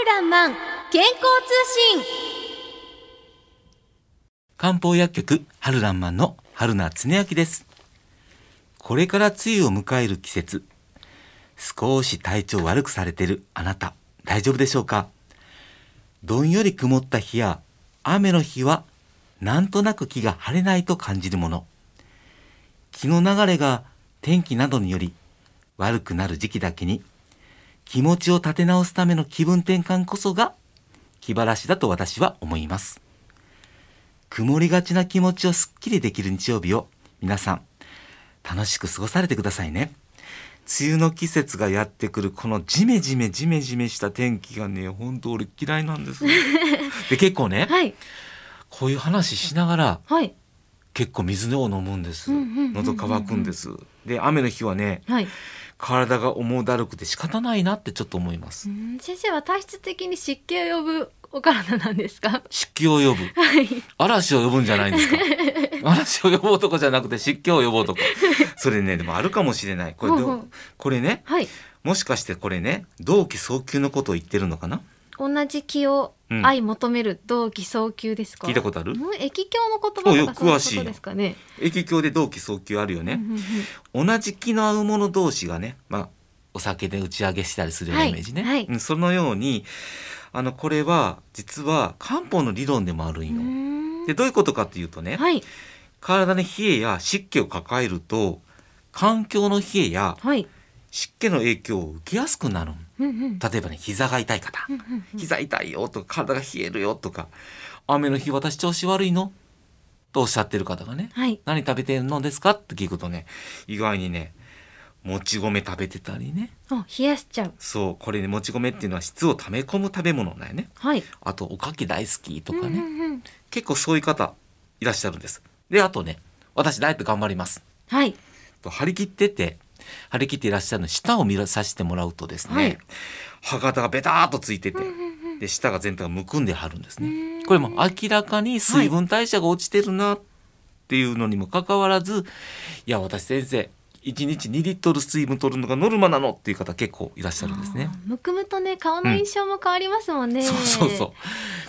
るらんまん健康通信。漢方薬局春らんまんの春名恒明です。これから梅雨を迎える季節少し体調悪くされてるあなた大丈夫でしょうか？どんより曇った日や雨の日はなんとなく気が晴れないと感じるもの。気の流れが天気などにより悪くなる時期だけに気持ちを立て直すための気分転換こそが気晴らしだと私は思います。曇りがちな気持ちをすっきりできる日曜日を皆さん楽しく過ごされてくださいね。梅雨の季節がやってくるこのジメジメジメジメした天気がね本当俺嫌いなんです で結構ねはい。こういう話しながらはい。結構水を飲むんです。喉乾くんです。で雨の日はねはい体が重だるくて仕方ないなってちょっ to 思います。うん先生は体質的に湿気を呼ぶお体なんですか？湿気を呼ぶ。はい。嵐を呼ぶんじゃないんですか？嵐を呼ぶ男じゃなくて湿気を呼ぶ男それねでもあるかもしれない。これこれねはい。もしかしてこれね同期早急のことを言ってるのかな？同じ気をうん。相求める同期早急ですか？聞いたことある？うん液境の言葉とかそうですかね？液境で同期早急あるよね、うんうんうん。同じ気の合う者同士がね、まあ、お酒で打ち上げしたりするようなイメージね、はい。はいうんそのようにあのこれは実は漢方の理論でもあるんよ。でどういうことかっていうとね、はい。体に冷えや湿気を抱えると環境の冷えやはい湿気の影響を受けやすくなるん。うんうん。例えばね膝が痛い方。うんうんうん。膝痛いよとか体が冷えるよとか雨の日私調子悪いの？とおっしゃってる方がねはい。何食べてるのですか？って聞くとね意外にねもち米食べてたりね。あ冷やしちゃう。そうこれねもち米っていうのは質を溜め込む食べ物なんよね。はい。あとおかき大好きとかね、うんうんうん。結構そういう方いらっしゃるんです。であとね私ダイエット頑張ります。はい。と張り切ってて張り切っていらっしゃるの舌を見させてもらうとですね、はい。歯型がベターっとついてて、で舌が全体がむくんではるんですね。これも明らかに水分代謝が落ちてるなっていうのにもかかわらず、い、や私先生1日2リットル水分取るのがノルマなのっていう方結構いらっしゃるんですね。むくむとね顔の印象も変わりますもんね、そうそうそう。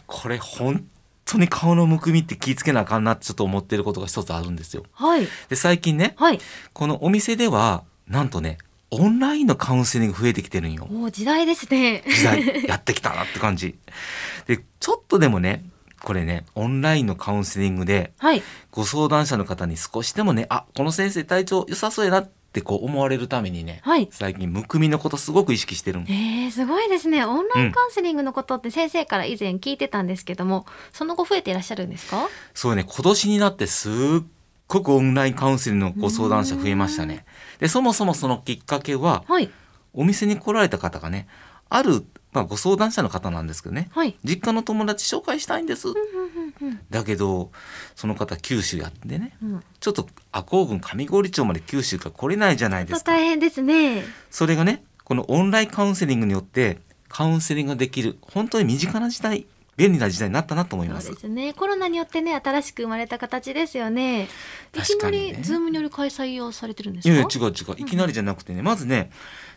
これ本当に顔のむくみって気ぃつけなあかんなってちょっと思ってることが一つあるんですよ。はい。で最近ねはい。このお店ではなんとねオンラインのカウンセリング増えてきてるんよ。おー時代ですね。時代やってきたなって感じ。でちょっとでもねこれねオンラインのカウンセリングではい。ご相談者の方に少しでもねあこの先生体調良さそうやなってこう思われるためにねはい。最近むくみのことすごく意識してるんえー、すごいですね。オンラインカウンセリングのことって先生から以前聞いてたんですけどもその後増えていらっしゃるんですか？そうね今年になってすっごくオンラインカウンセリングのご相談者増えましたね。でそもそもそのきっかけははい。お店に来られた方がねある、まあ、ご相談者の方なんですけどね。はい。実家の友達紹介したいんです。だけどその方九州やってねうん。うんちょっと赤穂郡上郡町まで九州から来れないじゃないですか。大変ですね。それがねこのオンラインカウンセリングによってカウンセリングができる本当に身近な時代便利な時代になったなと思います。そうで。すね。コロナによってね新しく生まれた形ですよね。いきなりズームによる開催をされてるんですか？いやいや違う違う。いきなりじゃなくてねまずね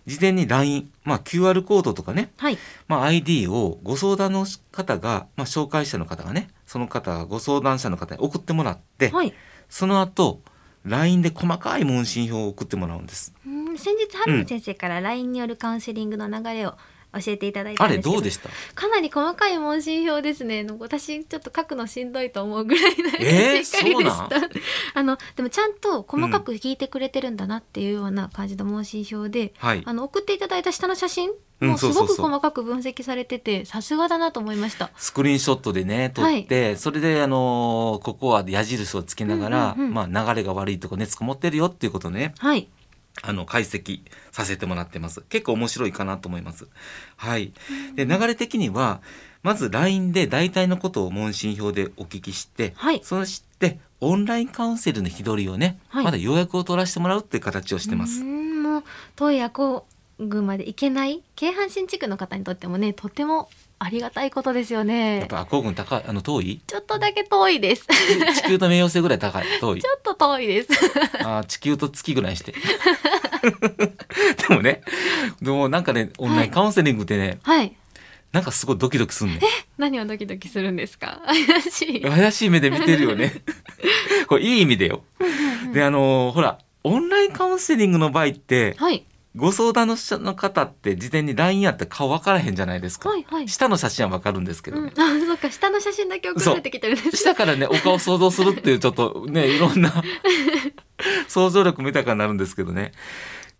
事前に LINE、まあ、QR コードとかね、はい。まあ、ID をご相談の方が、まあ、紹介者の方がねその方がご相談者の方に送ってもらって、はい。その後 LINE で細かい問診票を送ってもらうんです。うん。先日春野先生から LINE によるカウンセリングの流れを教えていただいたあんですけどれどうでした？かなり細かい問診票ですね。私ちょっと書くのしんどいと思うぐらいのえーしっかりでした、あのでもちゃんと細かく聞いてくれてるんだなっていうような感じの問診票で、はい。あの送っていただいた下の写真うんもすごく細かく分析されててさすがだなと思いました。スクリーンショットでね撮って、それであのーここは矢印をつけながら、うんうんうんまあ、流れが悪いとこ熱こもってるよっていうことをね。はいあの解析させてもらってます。結構面白いかなと思います。はい。で流れ的にはまず LINE で大体のことを問診票でお聞きして、はい。そしてオンラインカウンセルの日取りをね、はい。まだ予約を取らせてもらうっていう形をしてます。もう遠い夜行群まで行けない京阪神地区の方にとってもねとてもありがたいことですよやっねぱ赤郡高いあの遠い？ちょっとだけ遠いです。ち地球と冥王星ぐらい高い？遠い？ょっと遠いです。あー地球と月ぐらいして。でもねでもなんかねオンラインカウンセリングってね、はい。なんかすごいドキドキすんねん。何をドキドキするんですか？怪しい。怪しい目で見てるよね。これいい意味でよ。であのーほらオンラインカウンセリングの場合ってはいご相談の者の方って事前に LINE やって顔分からへんじゃないですか、はいはい。下の写真は分かるんですけどね、うん、あそっか下の写真だけ送られてきてるんです下からねお顔想像するっていうちょっとねいろんな 想像力豊かになるんですけどね。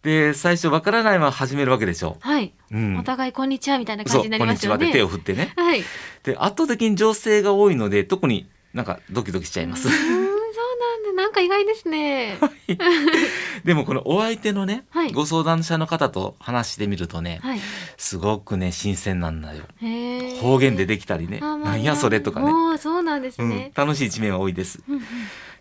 で最初分からないまま始めるわけでしょ。はい、う、うん。お互いこんにちはみたいな感じになこんにちはでりますよね手を振ってね。はい。で圧倒的に女性が多いので特になんかドキドキしちゃいますなんか意外ですね。でもこのお相手のね、はい。ご相談者の方と話してみるとねはい。すごくね新鮮なんだよ。方言でできたりね。あまあなんやそれとかね、そうなんですうん。ね、、楽しい一面は多いです。うんうん。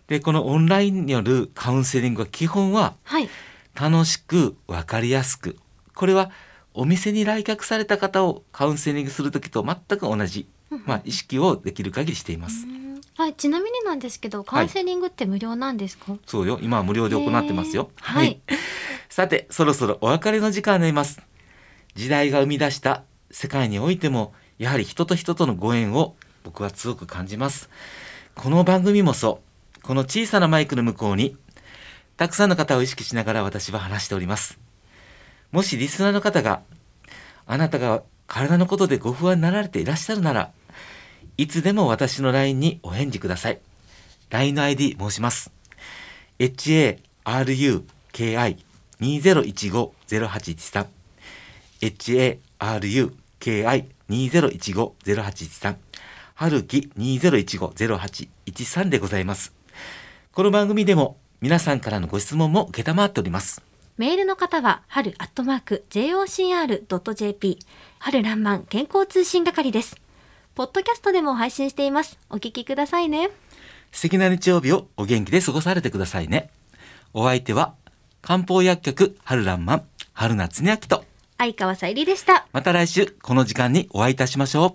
でこのオンラインによるカウンセリングは基本ははい。楽しく分かりやすく。これはお店に来客された方をカウンセリングする時と全く同じ、まあ、意識をできる限りしています、うんはい、ちなみになんですけどカウンセリングって無料なんですか、そうよ。今は無料で行ってますよ。はい。さてそろそろお別れの時間になります。時代が生み出した世界においてもやはり人と人とのご縁を僕は強く感じます。この番組もそう。この小さなマイクの向こうにたくさんの方を意識しながら私は話しております。もしリスナーの方があなたが体のことでご不安になられていらっしゃるならいつでも私の LINE にお返事ください。LINE の ID 申します。HARUKI2015-0813 HARUKI2015-0813 春樹2015-0813でございます。この番組でも皆さんからのご質問も承っております。メールの方は春アットマーク jocr.jp 春らんまん健康通信係です。ポッドキャストでも配信していますお聞きくださいね素敵な日曜日をお元気で過ごされてくださいね。お相手は漢方薬局春らんまん春夏に秋と相川さゆりでしたまた来週この時間にお会いいたしましょう。